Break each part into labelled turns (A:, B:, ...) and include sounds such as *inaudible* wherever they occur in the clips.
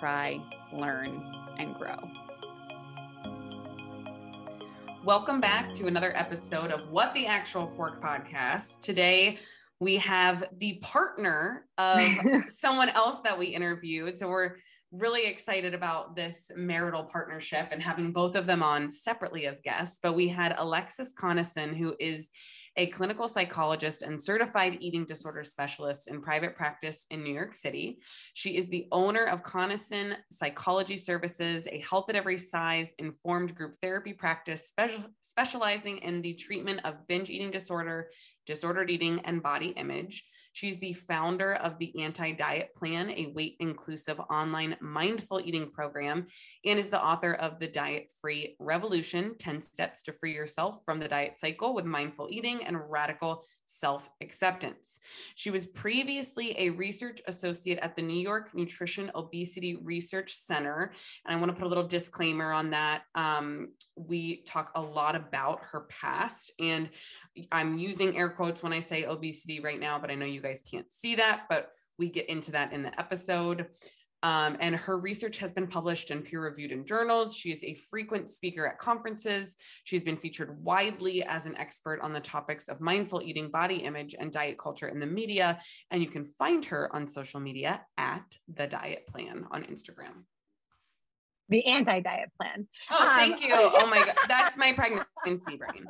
A: cry, learn, and grow. Welcome back to another episode of What the Actual Fork podcast. Today, we have the partner of *laughs* someone else that we interviewed. So, we're really excited about this marital partnership and having both of them on separately as guests. But we had Alexis Conason, who is a clinical psychologist and certified eating disorder specialist in private practice in New York City. She is the owner of Conason Psychology Services, a health at every size informed group therapy practice special, specializing in the treatment of binge eating disorder, disordered eating, and body image. She's the founder of the Anti Diet Plan, a weight inclusive online mindful eating program, and is the author of The Diet Free Revolution 10 Steps to Free Yourself from the Diet Cycle with Mindful Eating and Radical Self Acceptance. She was previously a research associate at the New York Nutrition Obesity Research Center. And I want to put a little disclaimer on that. Um, we talk a lot about her past, and I'm using air quotes when I say obesity right now, but I know you guys can't see that, but we get into that in the episode. Um, and her research has been published and peer reviewed in journals. She is a frequent speaker at conferences. She's been featured widely as an expert on the topics of mindful eating, body image, and diet culture in the media. And you can find her on social media at The Diet Plan on Instagram.
B: The anti diet plan.
A: Oh, um, thank you. oh my *laughs* God. That's my pregnancy brain.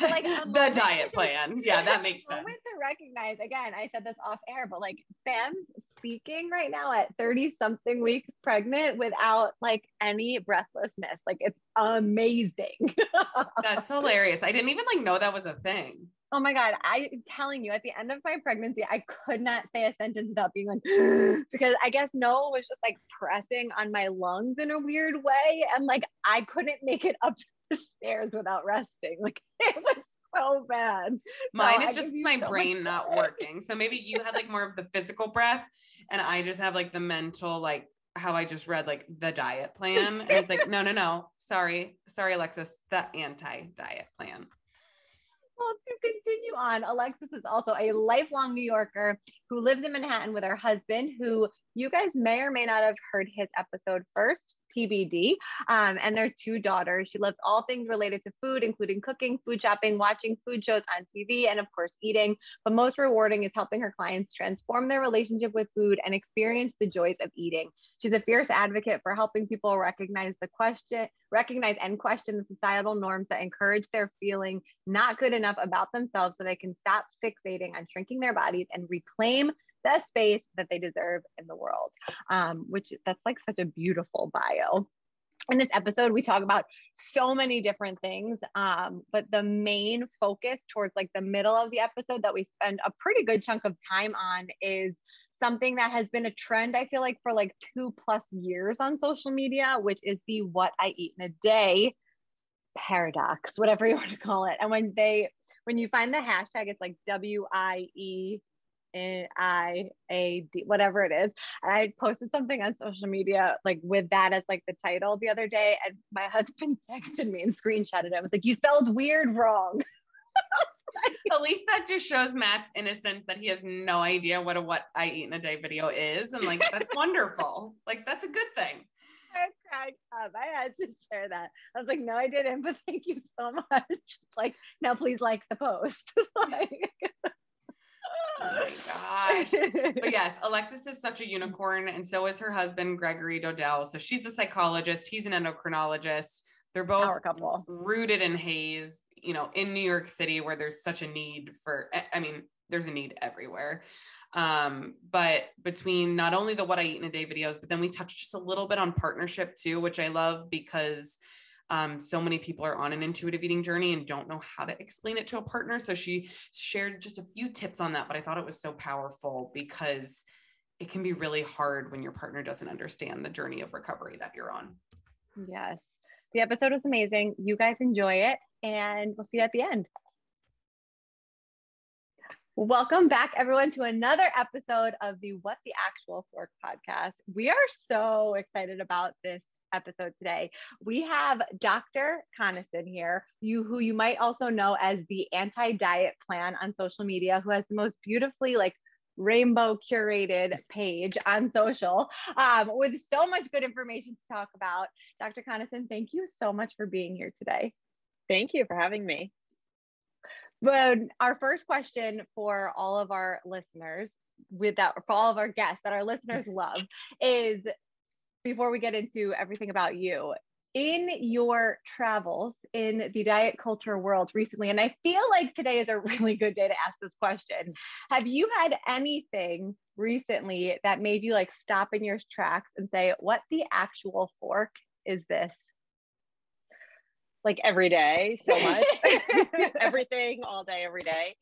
A: Like *laughs* the diet plan. Yeah, that makes sense.
B: I wanted to recognize again, I said this off air, but like Sam's speaking right now at 30 something weeks pregnant without like any breathlessness. Like it's amazing. *laughs*
A: That's hilarious. I didn't even like know that was a thing.
B: Oh my God. I'm telling you, at the end of my pregnancy, I could not say a sentence without being like, *gasps* because I guess Noah was just like pressing on my lungs in a weird way. And like, I couldn't make it up stairs without resting. *laughs* Like it was so bad.
A: Mine so is just my so brain not working. So maybe you had like more of the physical breath, and I just have like the mental, like how I just read like the diet plan. And it's like, no, no, no. Sorry. Sorry, Alexis, the anti diet plan.
B: Well, to continue on, Alexis is also a lifelong New Yorker who lives in Manhattan with her husband, who you guys may or may not have heard his episode first, TBD, um, and their two daughters. She loves all things related to food, including cooking, food shopping, watching food shows on TV, and of course, eating. But most rewarding is helping her clients transform their relationship with food and experience the joys of eating. She's a fierce advocate for helping people recognize the question, recognize and question the societal norms that encourage their feeling not good enough about themselves so they can stop fixating on shrinking their bodies and reclaim the space that they deserve in the world, um, which that's like such a beautiful bio. In this episode, we talk about so many different things, um, but the main focus towards like the middle of the episode that we spend a pretty good chunk of time on is something that has been a trend, I feel like, for like two plus years on social media, which is the what I eat in a day paradox, whatever you want to call it. And when they, when you find the hashtag, it's like W I A D, whatever it is. And I posted something on social media like with that as like the title the other day, and my *laughs* husband texted me and screenshotted it. I was like, "You spelled weird wrong." *laughs*
A: At least that just shows Matt's innocence that he has no idea what a what I eat in a day video is, and like that's wonderful. Like that's a good thing.
B: I cracked up. I had to share that. I was like, no, I didn't, but thank you so *laughs* much. Like, now please like the post. like,
A: my gosh. but yes, Alexis is such a unicorn, and so is her husband, Gregory Dodell. So she's a psychologist, he's an endocrinologist. They're both couple. rooted in HAES, you know, in New York City where there's such a need for, I mean, there's a need everywhere. Um, but between not only the what I eat in a day videos, but then we touched just a little bit on partnership too, which I love because um, so many people are on an intuitive eating journey and don't know how to explain it to a partner. So she shared just a few tips on that, but I thought it was so powerful because it can be really hard when your partner doesn't understand the journey of recovery that you're on.
B: Yes. The episode was amazing. You guys enjoy it, and we'll see you at the end. Welcome back, everyone, to another episode of the What the Actual Fork podcast. We are so excited about this episode today. We have Dr. Conason here, you who you might also know as the anti-diet plan on social media, who has the most beautifully like rainbow curated page on social um, with so much good information to talk about. Dr. Conason, thank you so much for being here today.
C: Thank you for having me.
B: But our first question for all of our listeners, with that, for all of our guests that our listeners love, is before we get into everything about you, in your travels in the diet culture world recently, and I feel like today is a *laughs* really good day to ask this question. Have you had anything recently that made you like stop in your tracks and say, what the actual fork is this?
C: Like every day, so much, *laughs* *laughs* everything all day, every day.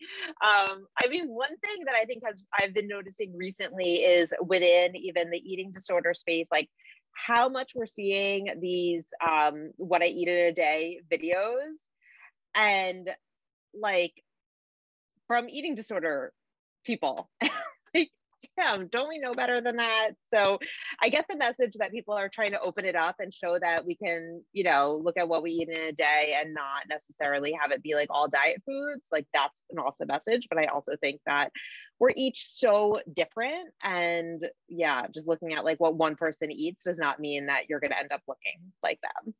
C: Um, I mean, one thing that I think has I've been noticing recently is within even the eating disorder space, like how much we're seeing these um, what I eat in a day videos and like from eating disorder people. *laughs* like, *laughs* damn, don't we know better than that? So I get the message that people are trying to open it up and show that we can, you know, look at what we eat in a day and not necessarily have it be like all diet foods. Like that's an awesome message. But I also think that we're each so different and yeah just looking at like what one person eats does not mean that you're going to end up looking like them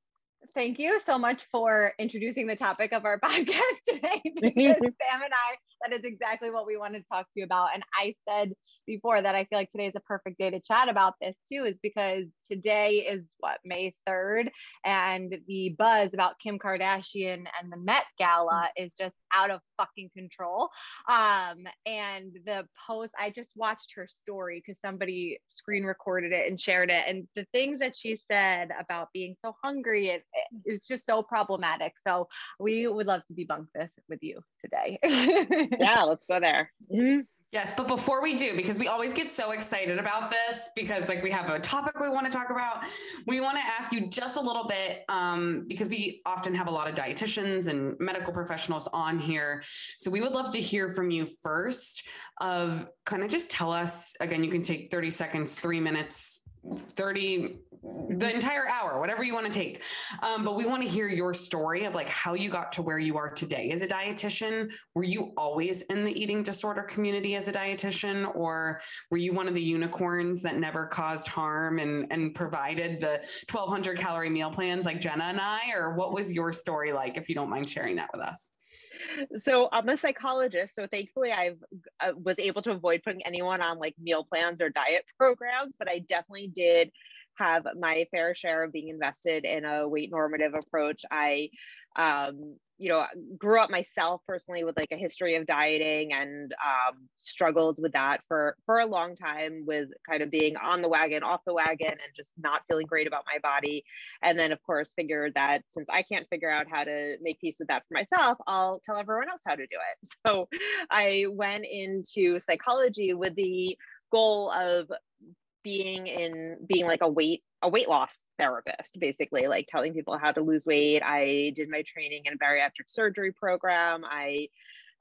B: thank you so much for introducing the topic of our *laughs* podcast today *laughs* because sam and i that is exactly what we wanted to talk to you about and i said before that I feel like today is a perfect day to chat about this too, is because today is what May 3rd, and the buzz about Kim Kardashian and the Met Gala mm. is just out of fucking control. Um, and the post, I just watched her story because somebody screen recorded it and shared it, and the things that she said about being so hungry it, it is just so problematic. So we would love to debunk this with you today. *laughs*
C: yeah, let's go there. Mm-hmm.
A: Yes, but before we do, because we always get so excited about this, because like we have a topic we want to talk about, we want to ask you just a little bit, um, because we often have a lot of dietitians and medical professionals on here. So we would love to hear from you first. Of kind of just tell us again. You can take thirty seconds, three minutes, 30 the entire hour whatever you want to take. Um, but we want to hear your story of like how you got to where you are today. As a dietitian were you always in the eating disorder community as a dietitian or were you one of the unicorns that never caused harm and and provided the 1200 calorie meal plans like jenna and i? Or what was your story like if you don't mind sharing that with us
C: so I'm a psychologist. So thankfully, I uh, was able to avoid putting anyone on like meal plans or diet *laughs* programs, but I definitely did have my fair share of being invested in a weight normative approach. I, um, you know, grew up myself personally with like a history of dieting and um, struggled with that for for a long time with kind of being on the wagon, off the wagon, and just not feeling great about my body. And then, of course, figured that since I can't figure out how to make peace with that for myself, I'll tell everyone else how to do it. *laughs* So I went into psychology with the goal of being in being like a weight a weight loss therapist basically like telling people how to lose weight. I did my training in a bariatric surgery program. I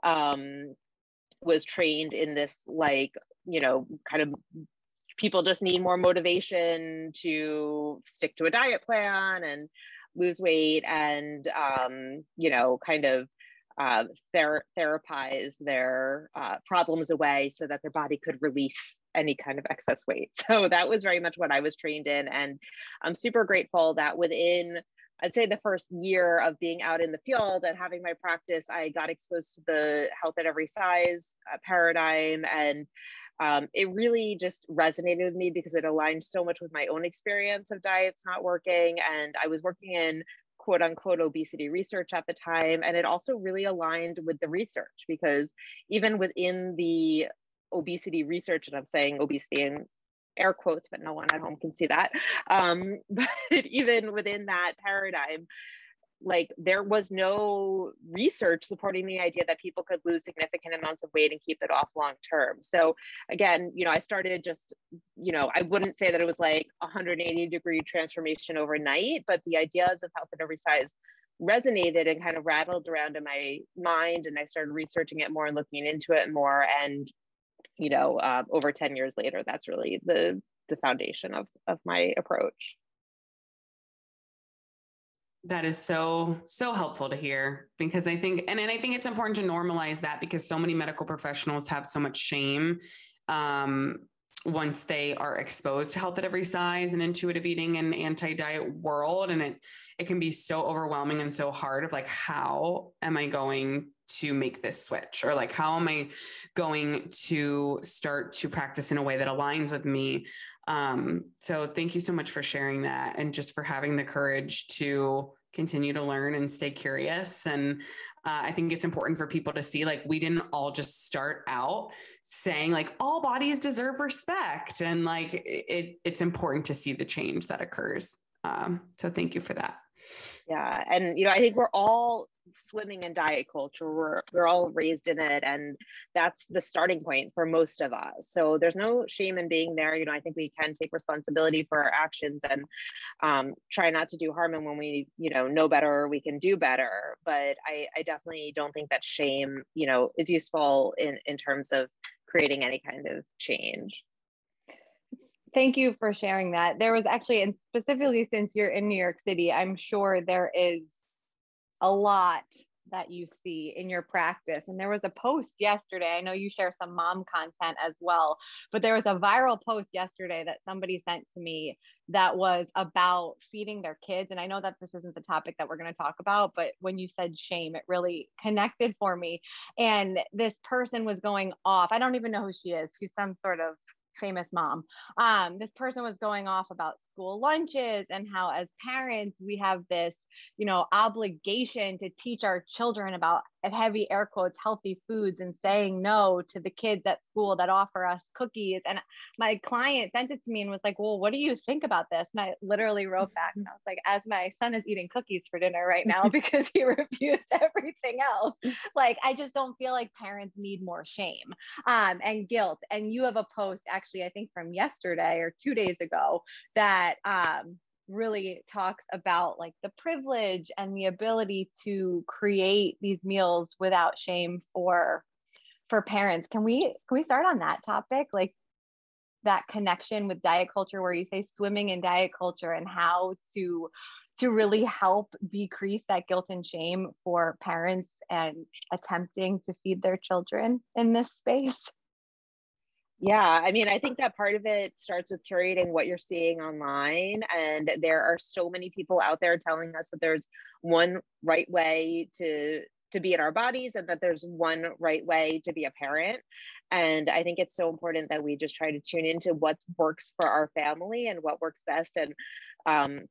C: um, was trained in this like you know kind of people just need more motivation to stick to a diet plan and lose weight and um, you know kind of uh, ther- therapize their uh, problems away so that their body could release any kind of excess weight. *laughs* So that was very much what I was trained in. And I'm super grateful that within, I'd say, the first year of being out in the field and having my practice, I got exposed to the health at every size uh, paradigm. And um, it really just resonated with me because it aligned so much with my own experience of diets not working. And I was working in quote unquote obesity research at the time. And it also really aligned with the research because even within the obesity research, and I'm saying obesity in air quotes, but no one at home can see that. Um, *laughs* but even within that paradigm, like there was no research supporting the idea that people could lose significant amounts of weight and keep it off long term so again you know i started just you know i wouldn't say that it was like 180 degree transformation overnight but the ideas of health at every size resonated and kind of rattled around in my mind and i started researching it more and looking into it more and you know uh, over 10 years later that's really the the foundation of of my approach.
A: That is so so helpful to hear because i think and, and i think it's important to normalize that because so many medical professionals have so much shame um, once they are exposed to health at every size and intuitive eating and anti-diet world and it it can be so overwhelming and so hard of like how am i going to make this switch? Or like how am i going to start to practice in a way that aligns with me? Um, so thank you so much for sharing that and just for having the courage to continue to learn and stay curious. And uh, i think it's important for people to see like we didn't all just start out saying like all bodies deserve respect. And like it, it's important to see the change that occurs. Um, so thank you for that
C: yeah and you know i think we're all swimming in diet culture. We're, we're all raised in it and that's the starting point for most of us. So there's no shame in being there. You know i think we can take responsibility for our actions and um, try not to do harm and when we you know know better we can do better. But i i definitely don't think that shame you know is useful in in terms of creating any kind of change
B: thank you for sharing that. There was actually, and specifically since you're in New York City, I'm sure there is a lot that you see in your practice. And there was a post yesterday. I know you share some mom content as well, but there was a viral post yesterday that somebody sent to me that was about feeding their kids. And I know that this isn't the topic that we're going to talk about, but when you said shame, it really connected for me. And this person was going off. I don't even know who she is. She's some sort of famous mom. Um, this person was going off about school lunches and how as parents we have this you know obligation to teach our children about heavy air quotes healthy foods and saying no to the kids at school that offer us cookies. And my client sent it to me and was like well what do you think about this? And i literally wrote back and i was like as my son is eating cookies for dinner right now *laughs* because he *laughs* refused everything else. Like i just don't feel like parents need more shame um, and guilt. And you have a post actually i think from yesterday or two days ago that that um, really talks about like the privilege and the ability to create these meals without shame for for parents. Can we can we start on that topic? Like that connection with diet culture where you say swimming in diet culture and how to to really help decrease that guilt and shame for parents and attempting to feed their children in this space
C: yeah, I mean, I think that part of it starts with curating what you're seeing online. And there are so many people out there telling us that there's one right way to to be in our bodies and that there's one right way to be a parent. And I think it's so important that we just try to tune into what works for our family and what works best. And um,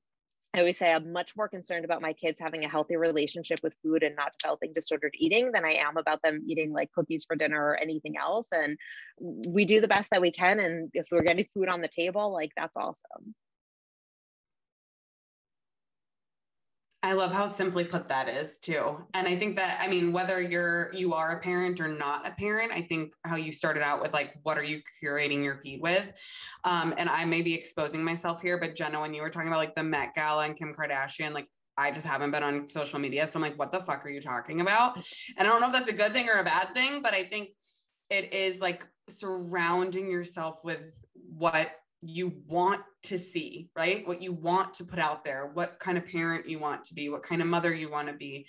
C: I always say I'm much more concerned about my kids having a healthy relationship with food and not developing disordered eating than I am about them eating like cookies for dinner or anything else. And we do the best that we can. And if we're getting food on the table, like that's awesome.
A: I love how simply put that is too. And I think that I mean whether you're you are a parent or not a parent, I think how you started out with like what are you curating your feed with? Um, and I may be exposing myself here, but Jenna, when you were talking about like the Met Gala and Kim Kardashian, like I just haven't been on social media. So I'm like, what the fuck are you talking about? And I don't know if that's a good thing or a bad thing, but I think it is like surrounding yourself with what you want to see, right? What you want to put out there, what kind of parent you want to be, what kind of mother you want to be.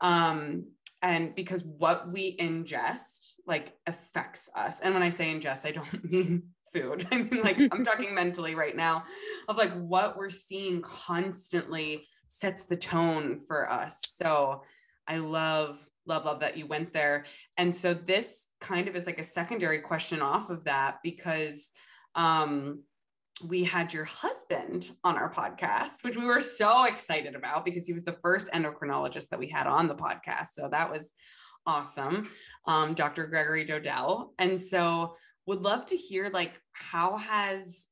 A: Um, and because what we ingest like affects us. And when I say ingest, I don't *laughs* mean food. I mean, like, I'm *laughs* talking mentally right now of like what we're seeing constantly sets the tone for us. So I love, love, love that you went there. And so this kind of is like a secondary question off of that because um we had your husband on our podcast, which we were so excited about because he was the first endocrinologist that we had on the podcast. So that was awesome, um, Dr. Gregory Dodell. And so would love to hear like how has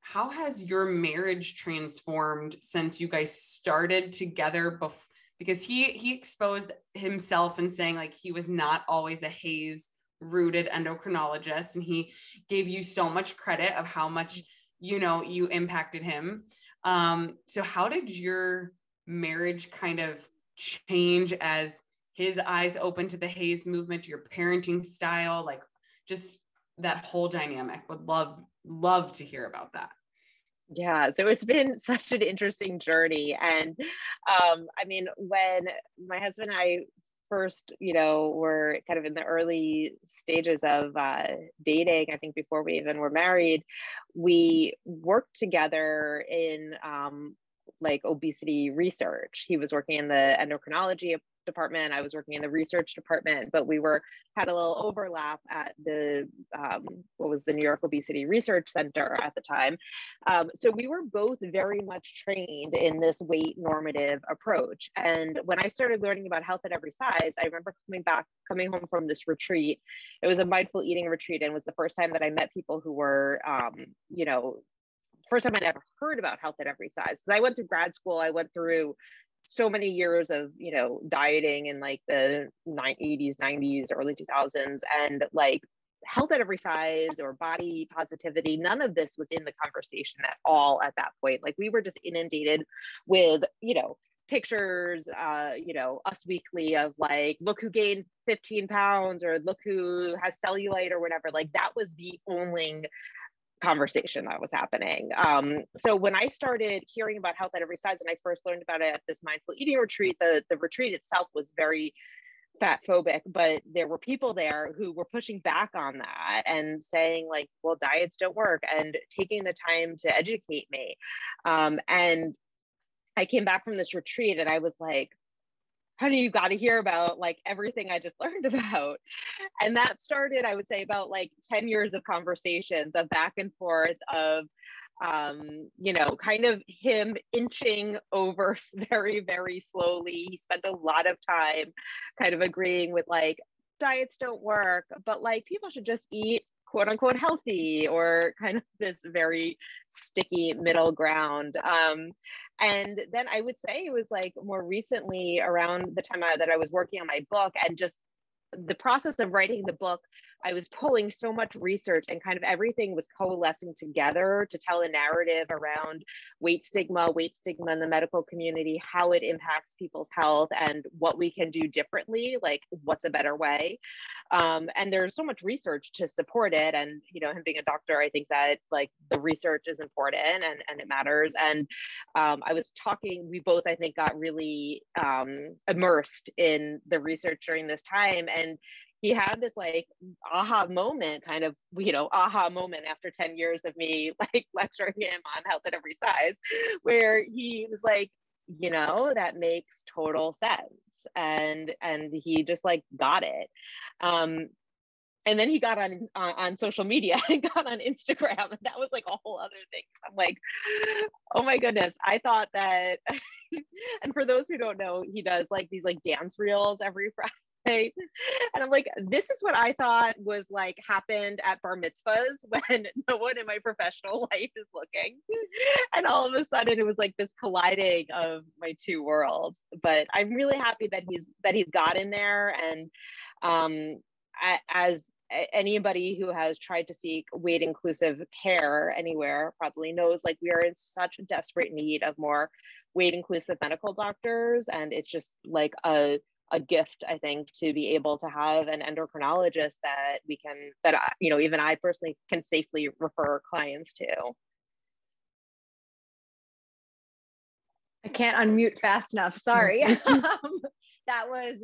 A: how has your marriage transformed since you guys started together bef- because he he exposed himself and saying like he was not always a HAES rooted endocrinologist and he gave you so much credit of how much you know you impacted him. Um so how did your marriage kind of change as his eyes open to the HAES movement your parenting style like just that whole dynamic? Would love love to hear about that.
C: Yeah so it's been *laughs* such an interesting journey. And um i mean when my husband and i first you know were kind of in the early stages of uh, dating i think before we even were married we worked together in um, like obesity research he was working in the endocrinology department. I was working in the research department, but we were had a little overlap at the um, what was the New York Obesity Research Center at the time. Um, so we were both very much trained in this weight normative approach. And when I started learning about health at every size, I remember coming back, coming home from this retreat. It was a mindful eating retreat, and was the first time that I met people who were, um, you know, first time I'd ever heard about health at every size. Because I went through grad school, I went through so many years of you know dieting in like the 80s 90s early 2000s and like health at every size or body positivity none of this was in the conversation at all at that point like we were just inundated with you know pictures uh you know us weekly of like look who gained 15 pounds or look who has cellulite or whatever like that was the only conversation that was happening. Um, so when I started hearing about health at every size, and I first learned about it at this mindful eating retreat, the, the retreat itself was very fat phobic, but there were people there who were pushing back on that and saying like, well, diets don't work and taking the time to educate me. Um, and I came back from this retreat and I was like, honey, you got to hear about like everything I just *laughs* learned about. And that started, I would say, about like 10 years of conversations of back and forth of, um, you know, kind of him inching over *laughs* very, very slowly. He spent a lot of time kind of agreeing with like, diets don't work, but like people should just eat quote unquote healthy or kind of this very sticky middle ground. Um, and then I would say it was like more recently around the time I, that I was working on my book and just the process of writing the book, I was pulling so much research and kind of everything was coalescing together to tell a narrative around weight stigma, weight stigma in the medical community, how it impacts people's health, and what we can do differently, like what's a better way. Um, and there's so much research to support it. And, you know, him being a doctor, I think that like the research is important and, and it matters. And um, I was talking, we both, I think, got really um, immersed in the research during this time. And he had this like aha moment kind of you know aha moment after 10 years of me *laughs* like lecturing him on health at every size where he was like you know that makes total sense and and he just like got it um and then he got on uh, on social media *laughs* and got on Instagram, and that was like a whole other thing. I'm like, oh my goodness! I thought that, *laughs* and for those who don't know, he does like these like dance reels every Friday right? And I'm like, this is what I thought was like happened at bar mitzvahs *laughs* when no one in my professional *laughs* life is looking. And all of a sudden it was like this colliding of my two worlds. But I'm really happy that he's that he's got in there. And um as anybody who has tried to seek weight inclusive care anywhere probably knows like we are in such a desperate need of more weight inclusive medical doctors and it's just like a a gift i think to be able to have an endocrinologist that we can that I, you know even i personally can safely refer clients to.
B: I can't unmute fast enough. Sorry. *laughs* Um, that was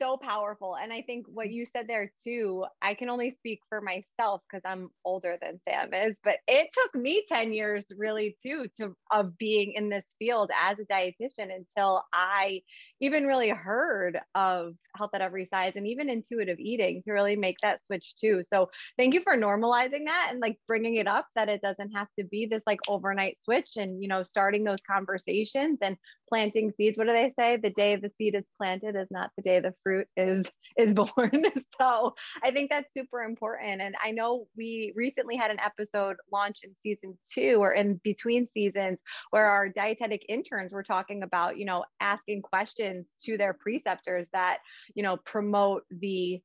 B: so powerful. And I think what you said there too, I can only speak for myself because I'm older than Sam is, but it took me 10 years really too to of being in this field as a dietitian until I even really heard of health at every size and even intuitive eating to really make that switch too. So thank you for normalizing that and like bringing it up that it doesn't have to be this like overnight switch and you know starting those conversations and planting seeds. What do they say? The day the seed is planted is not the day the fruit is is *laughs* born. so I think that's super important. And I know we recently had an episode launch in season two or in between seasons where our dietetic interns were talking about, you know, asking questions to their preceptors that, you know, promote the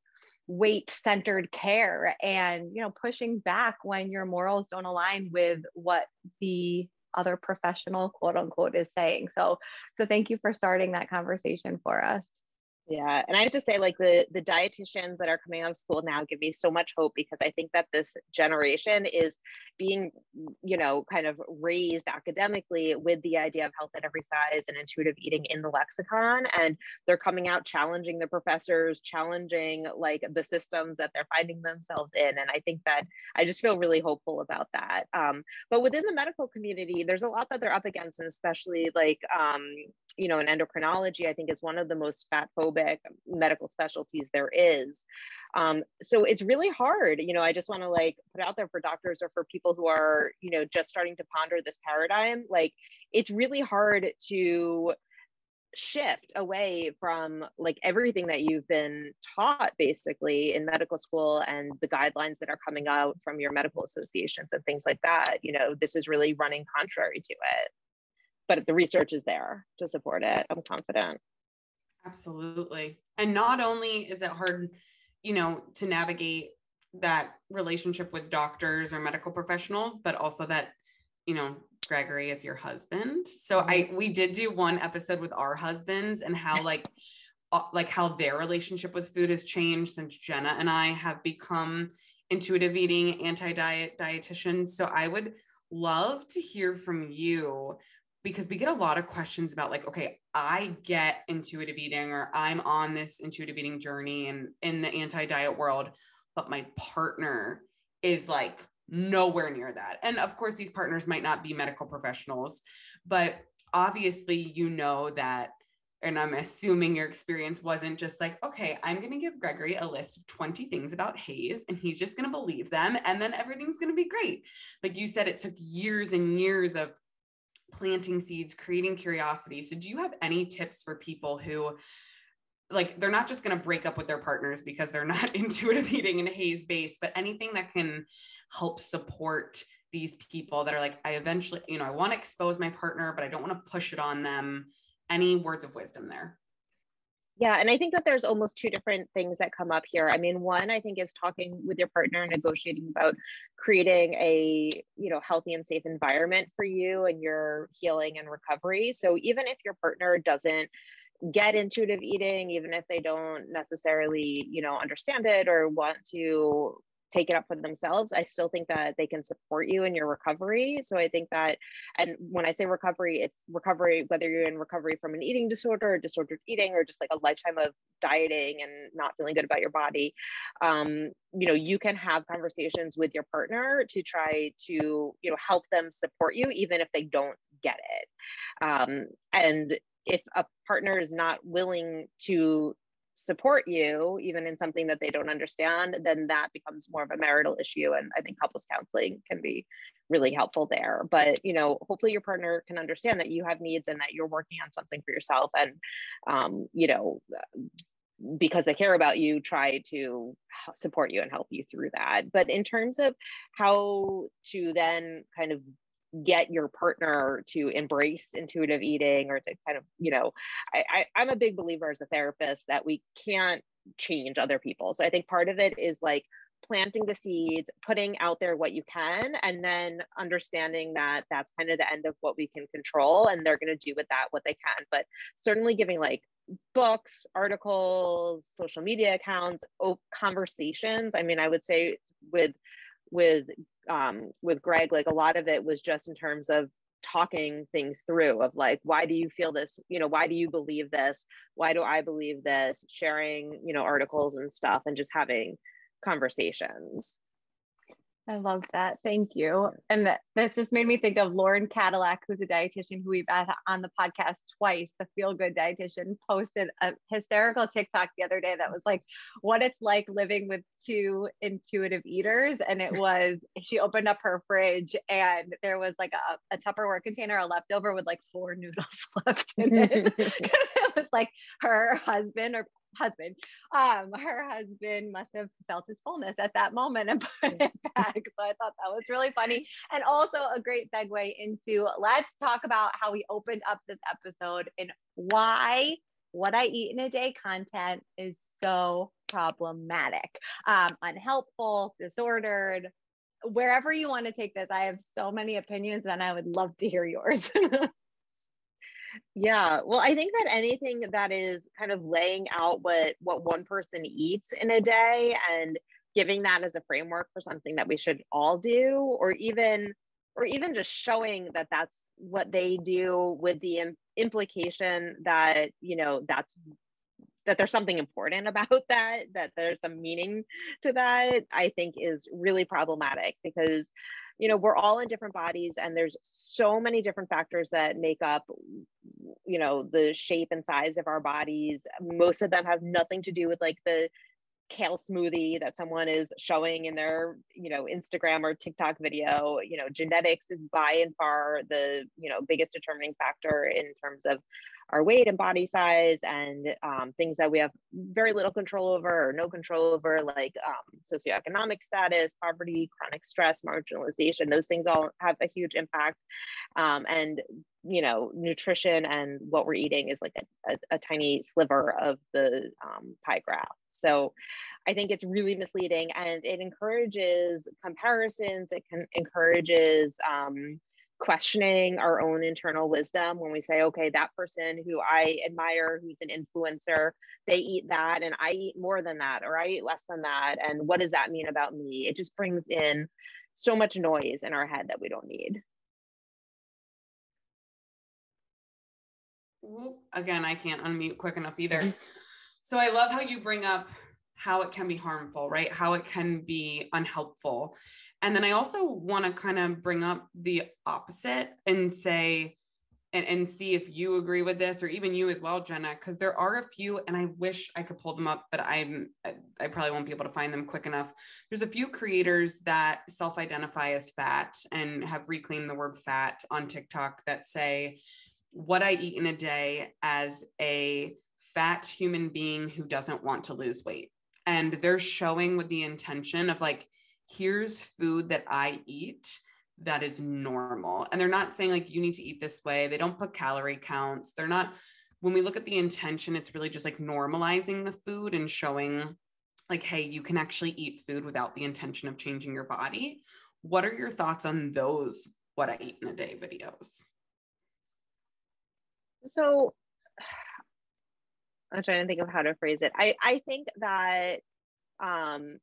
B: weight centered care and you know pushing back when your morals don't align with what the other professional quote unquote is saying. So so thank you for starting that conversation for us
C: yeah, and I have to say, like the the dietitians that are coming out of school now give me so much hope because I think that this generation is being, you know, kind of raised academically with the idea of health at every size and intuitive eating in the lexicon, and they're coming out challenging the professors, challenging like the systems that they're finding themselves in, and I think that I just feel really hopeful about that. Um, but within the medical community, there's a lot that they're up against, and especially like um, you know, in endocrinology, I think is one of the most fat phobic medical specialties there is. Um, so it's really hard. You know, I just want to like put out there for doctors or for people who are, you know, just starting to ponder this paradigm. Like, it's really hard to shift away from like everything that you've been taught basically in medical school and the guidelines that are coming out from your medical associations and things like that you know this is really running contrary to it but the research is there to support it. I'm confident.
A: Absolutely. And not only is it hard, you know, to navigate that relationship with doctors or medical professionals, but also that, you know, Gregory is your husband. So I mm-hmm. we did do one episode with our husbands and how like uh, like how their relationship with food has changed since Jenna and I have become intuitive eating anti-diet dietitians. So I would love to hear from you because we get a lot of questions about like okay i get intuitive eating or i'm on this intuitive eating journey and in the anti-diet world but my partner is like nowhere near that. And of course these partners might not be medical professionals but obviously you know that and i'm assuming your experience wasn't just like okay i'm going to give gregory a list of 20 things about HAES and he's just going to believe them and then everything's going to be great. Like you said it took years and years of planting seeds, creating curiosity. So, do you have any tips for people who like they're not just going to break up with their partners because they're not *laughs* intuitive eating and HAES based, but anything that can help support these people that are like, I eventually, you know, I want to expose my partner, but I don't want to push it on them. Any words of wisdom there?
C: Yeah, and I think that there's almost two different things that come up here. I mean, one I think is talking with your partner, and negotiating about creating a you know healthy and safe environment for you and your healing and recovery. So even if your partner doesn't get intuitive eating even if they don't necessarily you know understand it or want to take it up for themselves, I still think that they can support you in your recovery. So I think that, and when I say recovery, it's recovery, whether you're in recovery from an eating disorder or disordered eating or just like a lifetime of dieting and not feeling good about your body. Um, you know, you can have conversations with your partner to try to, you know, help them support you, even if they don't get it. Um, and if a partner is not willing to support you even in something that they don't understand then that becomes more of a marital issue and i think couples counseling can be really helpful there. But you know hopefully your partner can understand that you have needs and that you're working on something for yourself and um, you know because they care about you try to support you and help you through that. But in terms of how to then kind of get your partner to embrace intuitive eating or to kind of you know I, I am a big believer as a therapist that we can't change other people. So i think part of it is like planting the seeds putting out there what you can and then understanding that that's kind of the end of what we can control and they're going to do with that what they can. But certainly giving like books articles social media accounts conversations i mean i would say with with um, with Greg, like a lot of it was just in terms of talking things through of like why do you feel this you know why do you believe this? Why do i believe this? Sharing you know articles and stuff and just having conversations
B: I love that. Thank you. And that, that's just made me think of Lauren Cadillac, who's a dietitian who we've had on the podcast twice. The feel good dietitian posted a hysterical TikTok the other day that was like, what it's like living with two intuitive eaters. And it *laughs* was, she opened up her fridge and there was like a, a Tupperware container, a leftover with like four noodles *laughs* left in it. *laughs* Because it was like her husband or husband. Um, her husband must have felt his fullness at that moment and *laughs* put it back. So I thought that was really funny. And also a great segue into let's talk about how we opened up this episode and why what I eat in a day content is so problematic, um, unhelpful, disordered. Wherever you want to take this, I have so many opinions and I would love to hear yours. *laughs*
C: Yeah, well, I think that anything that is kind of laying out what what one person eats in a day and giving that as a framework for something that we should all do or even or even just showing that that's what they do with the Im- implication that, you know, that's that there's something important *laughs* about that, that there's some meaning to that, I think is really problematic because you know we're all in different bodies and there's so many different factors that make up you know the shape and size of our bodies. Most of them have nothing to do with like the kale smoothie that someone is showing in their you know instagram or tiktok video. You know genetics is by and far the you know biggest determining factor in terms of our weight and body size and um, things that we have very little control over or no control over like um, socioeconomic status poverty chronic stress marginalization those things all have a huge impact um, and you know nutrition and what we're eating is like a, a, a tiny sliver of the um, pie graph so I think it's really misleading and it encourages comparisons. It can encourages um, questioning our own internal wisdom when we say, okay, that person who I admire, who's an influencer, they eat that and I eat more than that, or I eat less than that. And what does that mean about me? It just brings in so much noise in our head that we don't need.
A: Again, I can't unmute quick enough either. Mm-hmm. So I love how you bring up how it can be harmful, right? How it can be unhelpful. And then I also want to kind of bring up the opposite and say, and, and see if you agree with this or even you as well, Jenna, because there are a few, and I wish I could pull them up, but I'm I probably won't be able to find them quick enough. There's a few creators that self-identify as fat and have reclaimed the word fat on TikTok that say what I eat in a day as a fat human being who doesn't want to lose weight. And they're showing with the intention of like, here's food that I eat that is normal. And they're not saying like, you need to eat this way. They don't put calorie counts. They're not, when we look at the intention, it's really just like normalizing the food and showing like, hey, you can actually eat food without the intention of changing your body. What are your thoughts on those what I eat in a day videos?
C: So I'm trying to think of how to phrase it. I, I think that um,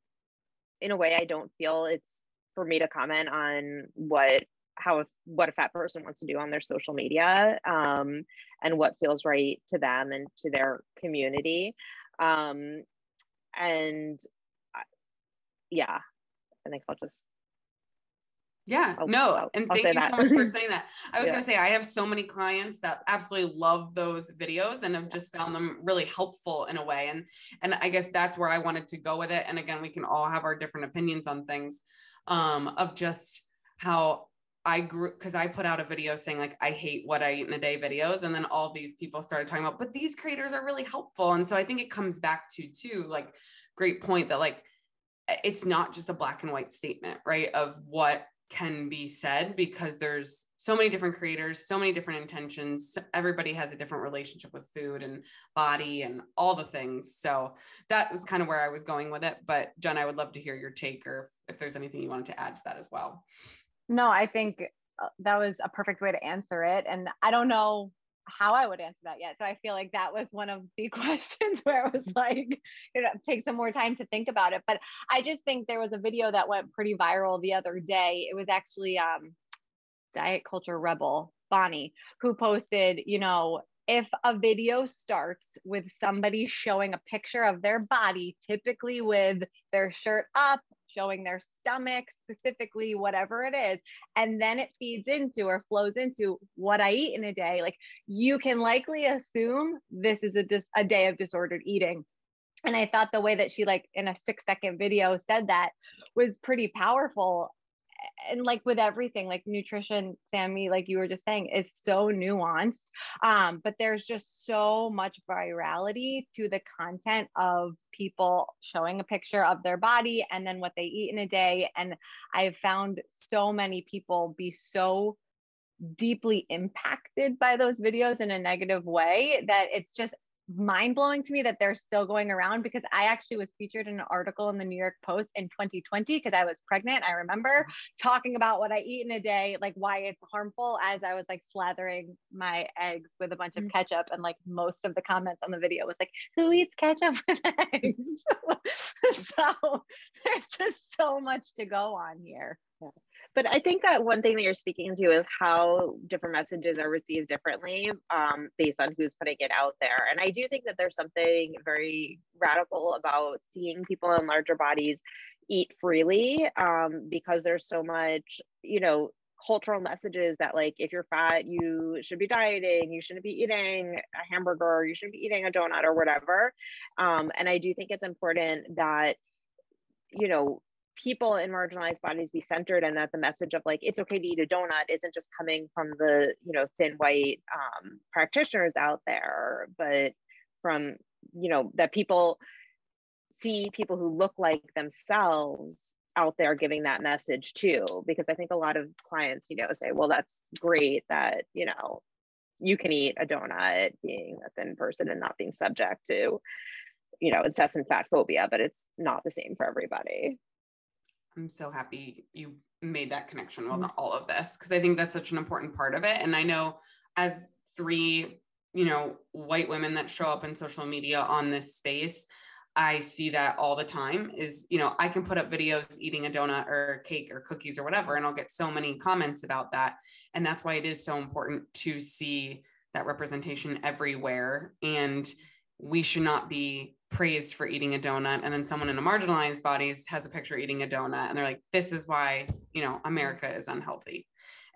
C: in a way I don't feel it's for me to comment on what how what a fat person wants to do on their social media um, and what feels right to them and to their community. Um, and uh, yeah, I think I'll just
A: yeah, I'll, no. I'll, and thank you that. so much for *laughs* saying that. I was yeah. going to say, I have so many clients that absolutely love those videos and have just found them really helpful in a way. And, and I guess that's where I wanted to go with it. And again, we can all have our different opinions on things um, of just how I grew because I put out a video saying like I hate what I eat in a day videos, and then all these people started talking about, but these creators are really helpful, and so I think it comes back to too like great point that like it's not just a black and white statement, right? Of what can be said because there's so many different creators, so many different intentions. Everybody has a different relationship with food and body and all the things. So that is kind of where I was going with it. But Jen, I would love to hear your take or if there's anything you wanted to add to that as well.
B: No, I think uh, that was a perfect way to answer it. And I don't know how I would answer that yet. So I feel like that was one of the *laughs* questions where it was like, you know, take some more time to think about it. But I just think there was a video that went pretty viral the other day. It was actually um diet culture rebel, Bonnie, who posted, you know, if a video starts with somebody showing a picture of their body, typically with their shirt up, showing their stomach, specifically, whatever it is, and then it feeds into or flows into what I eat in a day, like you can likely assume this is a, dis- a day of disordered eating. And I thought the way that she, like, in a six second video said that was pretty powerful and like with everything like nutrition sammy like you were just saying is so nuanced um but there's just so much virality to the content of people showing a picture of their body and then what they eat in a day and i've found so many people be so deeply impacted by those videos in a negative way that it's just mind blowing to me that they're still going around because I actually was featured in an article in the New York Post in 2020 because I was pregnant. I remember talking about what I eat in a day, like why it's harmful, as I was like slathering my eggs with a bunch of mm. ketchup. And like most of the comments on the video was like, who eats ketchup with eggs? *laughs* so *laughs* there's just so much to go on here.
C: But I think that one thing that you're speaking to is how different messages are received differently um, based on who's putting it out there. And I do think that there's something very radical about seeing people in larger bodies eat freely um, because there's so much, you know, cultural messages that like if you're fat you should be dieting you shouldn't be eating a hamburger you shouldn't be eating a donut or whatever um, and i do think it's important that you know people in marginalized bodies be centered and that the message of like it's okay to eat a donut isn't just coming from the you know thin white um, practitioners out there but from you know that people see people who look like themselves out there giving that message too because i think a lot of clients you know say well that's great that you know you can eat a donut being a thin person and not being subject to you know incessant fat phobia but it's not the same for everybody
A: I'm so happy you made that connection with mm-hmm. all of this because I think that's such an important part of it. And I know as three, you know, white women that show up in social media on this space, I see that all the time is, you know, I can put up videos eating a donut or cake or cookies or whatever, and I'll get so many comments about that. And that's why it is so important to see that representation everywhere. And we should not be praised for eating a donut and then someone in a marginalized bodies has a picture eating a donut and they're like this is why you know america is unhealthy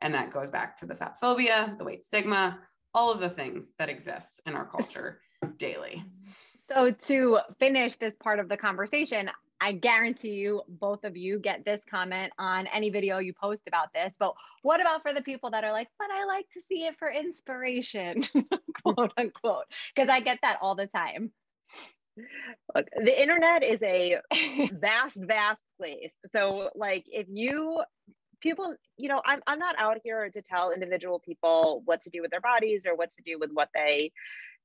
A: and that goes back to the fat phobia the weight stigma all of the things that exist in our culture *laughs* daily
B: so to finish this part of the conversation I guarantee you, both of you get this comment on any video you post about this. But what about for the people that are like, but I like to see it for inspiration, *laughs* quote unquote? Because I get that all the time.
C: Look, the internet is a *laughs* vast, vast place. So, like, if you people, you know, I'm I'm not out here to tell individual people what to do with their bodies or what to do with what they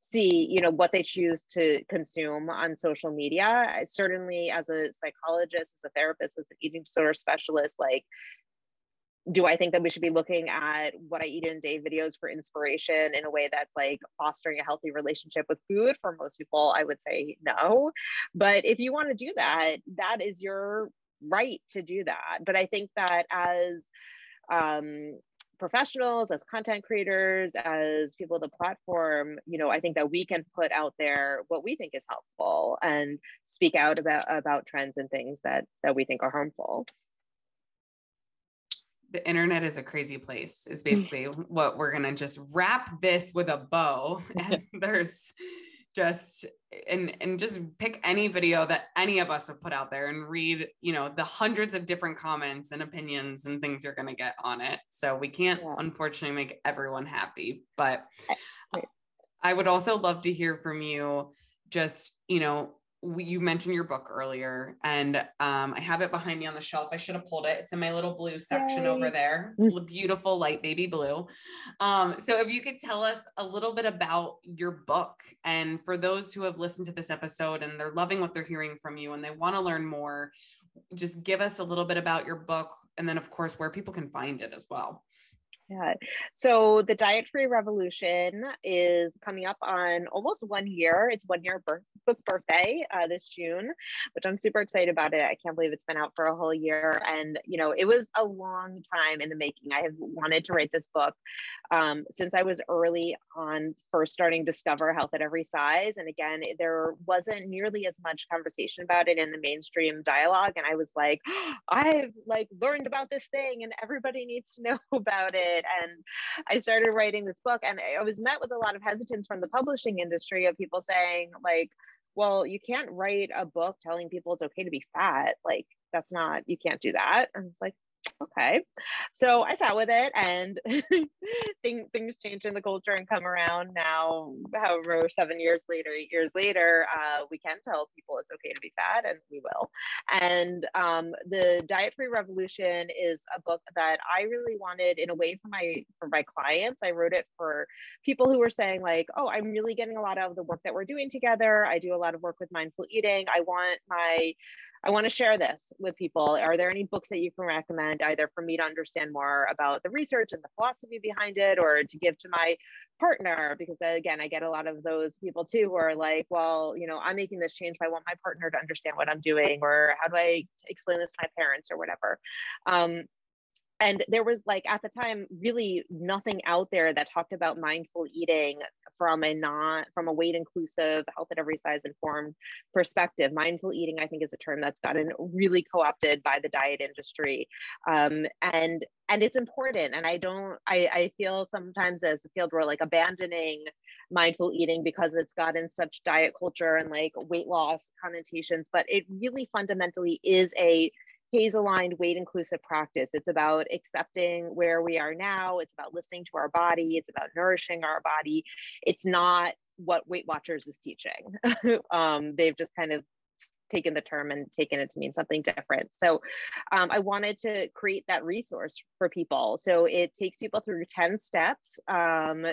C: see, you know, what they choose to consume on social media. I, certainly, as a psychologist, as a therapist, as an eating disorder specialist, like do I think that we should be looking at what I eat in a day videos for inspiration in a way that's like fostering a healthy relationship with food? For most people, I would say no. But if you want to do that, that is your right to do that. But I think that as um, professionals, as content creators, as people of the platform, you know, I think that we can put out there what we think is helpful and speak out about about trends and things that that we think are harmful
A: the internet is a crazy place is mm. basically what we're going to just wrap this with a bow. *laughs* And there's just and and just pick any video that any of us would put out there and read you know the hundreds of different comments and opinions and things you're going to get on it. So we can't yeah. unfortunately make everyone happy. But i would also love to hear from you just you know we, you mentioned your book earlier, and um, I have it behind me on the shelf. I should have pulled it. It's in my little blue section Yay. over there. It's a beautiful light baby blue. Um, so, if you could tell us a little bit about your book, and for those who have listened to this episode and they're loving what they're hearing from you and they want to learn more, just give us a little bit about your book, and then, of course, where people can find it as well.
C: Yeah. So the Diet Free Revolution is coming up on almost one year. It's one year birth, book birthday uh, this June, which I'm super excited about it. I can't believe it's been out for a whole year. And, you know, it was a long time in the making. I have wanted to write this book um, since I was early on first starting Discover Health at Every Size. And again, there wasn't nearly as much conversation about it in the mainstream dialogue. And I was like, *gasps* I've like learned about this thing and everybody needs to know *laughs* about it it. And I started writing this book, and I was met with a lot of hesitance from the publishing industry of people saying, like, well, you can't write a book telling people it's okay to be fat. Like, that's not, you can't do that. And it's like, okay. So I sat with it and *laughs* things, things change in the culture and come around now, however, seven years later, eight years later, uh, we can tell people it's okay to be fat and we will. And um, the Diet Free Revolution is a book that I really wanted in a way for my, for my clients. I wrote it for people who were saying like, oh, I'm really getting a lot out of the work that we're doing together. I do a lot of work with mindful eating. I want my I want to share this with people. Are there any books that you can recommend, either for me to understand more about the research and the philosophy behind it, or to give to my partner? Because uh, again, I get a lot of those people too who are like, well, you know, I'm making this change, but I want my partner to understand what I'm doing, or how do I explain this to my parents, or whatever. Um, and there was like at the time really nothing out there that talked about mindful eating from a not from a weight inclusive health at every size informed perspective. Mindful eating i think is a term that's gotten really co-opted by the diet industry. Um, and and it's important. And i don't I, I feel sometimes as a field we're like abandoning mindful eating because it's gotten such diet culture and like weight loss connotations but it really fundamentally is a HAES aligned weight inclusive practice. It's about accepting where we are now. It's about listening to our body. It's about nourishing our body. It's not what Weight Watchers is teaching. *laughs* um, they've just kind of taken the term and taken it to mean something different. So um, I wanted to create that resource for people. So it takes people through 10 steps um,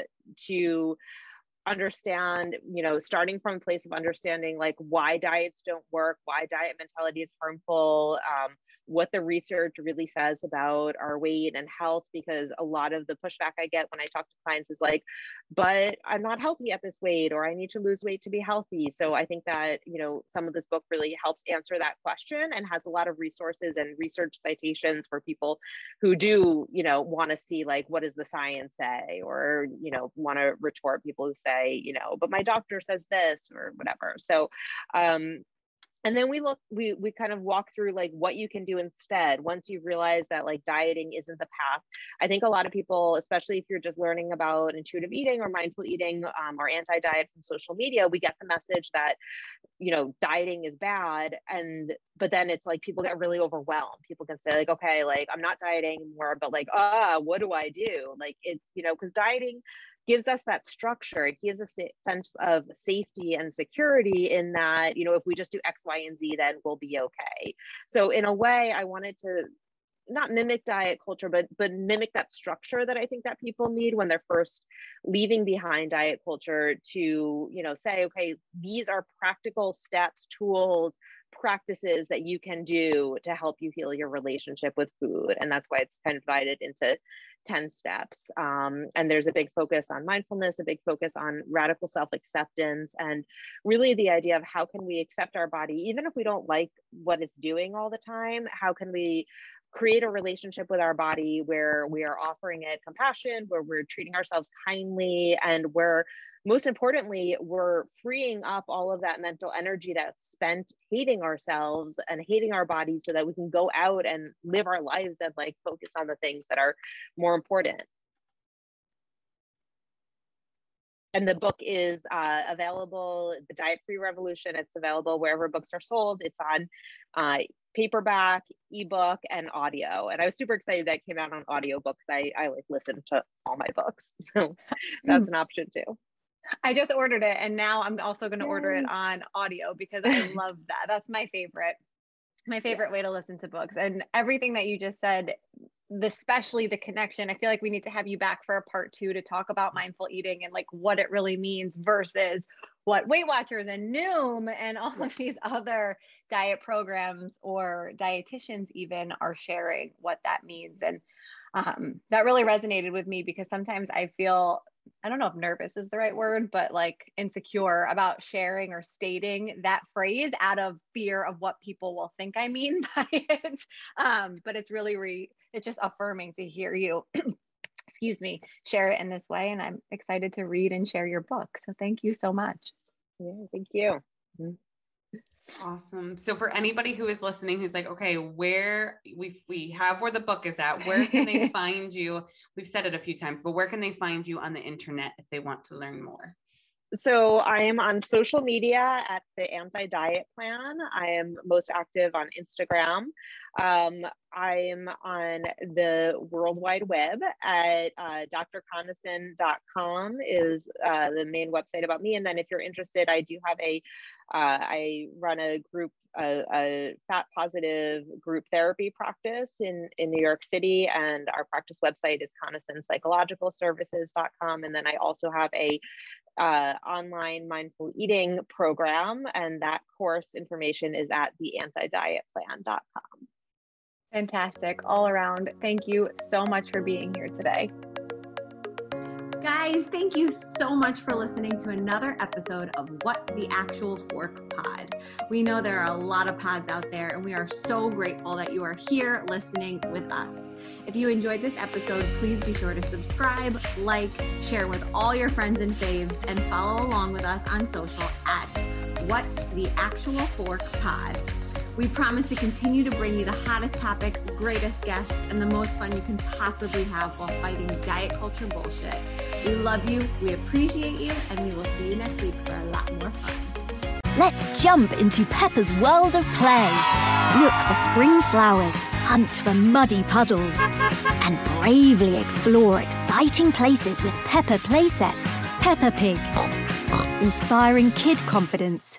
C: to understand, you know, starting from a place of understanding like why diets don't work, why diet mentality is harmful, um, what the research really says about our weight and health because a lot of the pushback I get when I talk to clients is like, but I'm not healthy at this weight or I need to lose weight to be healthy. So I think that, you know, some of this book really helps answer that question and has a lot of resources and research citations for people who do, you know, want to see like what does the science say or, you know, want to retort people who say, you know, but my doctor says this or whatever. So um and then we look we we kind of walk through like what you can do instead once you realize that like dieting isn't the path. I think a lot of people especially if you're just learning about intuitive eating or mindful eating um, or anti-diet from social media we get the message that you know dieting is bad. And but then it's like people get really overwhelmed. People can say like okay like i'm not dieting anymore but like ah what do i do? Like it's you know because dieting gives us that structure. It gives us a sense of safety and security in that, you know, if we just do X, Y, and Z, then we'll be okay. So in a way, I wanted to not mimic diet culture, but but mimic that structure that I think that people need when they're first leaving behind diet culture to, you know, say, okay, these are practical steps, tools, practices that you can do to help you heal your relationship with food. And that's why it's kind of divided into 10 steps. Um, and there's a big focus on mindfulness, a big focus on radical self acceptance, and really the idea of how can we accept our body, even if we don't like what it's doing all the time, how can we create a relationship with our body where we are offering it compassion, where we're treating ourselves kindly, and where most importantly, we're freeing up all of that mental energy that's spent hating ourselves and hating our bodies so that we can go out and live our lives and like focus on the things that are more important. and the book is uh, available the diet free revolution it's available wherever books are sold it's on uh, paperback ebook and audio and i was super excited that came out on audio books i i like listen to all my books *laughs* so that's hmm. an option too
B: I just ordered it and now I'm also going to order it on audio because I *laughs* love that. That's my favorite. My favorite yeah. way to listen to books. And everything that you just said, especially the connection. I feel like we need to have you back for a part 2 to talk about mindful eating and like what it really means versus what Weight Watchers and Noom and all of these other diet programs or dietitians even are sharing what that means and um, that really resonated with me because sometimes I feel I don't know if nervous is the right word, but like insecure about sharing or stating that phrase out of fear of what people will think I mean *laughs* by it. Um, but it's really re it's just affirming to hear you *clears throat* excuse me share it in this way and i'm excited to read and share your book so thank you so much
C: yeah thank you mm-hmm.
A: Awesome. So for anybody who is listening who's like, okay, where we we have where the book is at, where can they *laughs* find you? We've said it a few times, but where can they find you on the internet if they want to learn more?
C: So I am on social media at the Anti Diet Plan. I am most active on Instagram. Um, I'm on the World Wide Web at uh, drconason.com is uh, the main website about me. And then if you're interested, I do have a uh, I run a group, a, a, fat positive group therapy practice in, in New York City. And our practice website is conasonpsychologicalservices.com. And then I also have a uh, online mindful eating program. And that course information is at theantidietplan.com.
B: Fantastic. All around. Thank you so much for being here today.
D: Guys, thank you so much for listening to another episode of What the Actual Fork Pod. We know there are a lot of pods out there, and we are so grateful that you are here listening with us. If you enjoyed this episode, please be sure to subscribe, like, share with all your friends and faves, and follow along with us on social at What the Actual Fork Pod. We promise to continue to bring you the hottest topics, greatest guests, and the most fun you can possibly have while fighting diet culture bullshit. We love you, we appreciate you, and we will see you next week for a lot more fun.
E: Let's jump into Peppa's world of play. Look for spring flowers, hunt for muddy puddles, and bravely explore exciting places with Peppa playsets. Peppa Pig, inspiring kid confidence.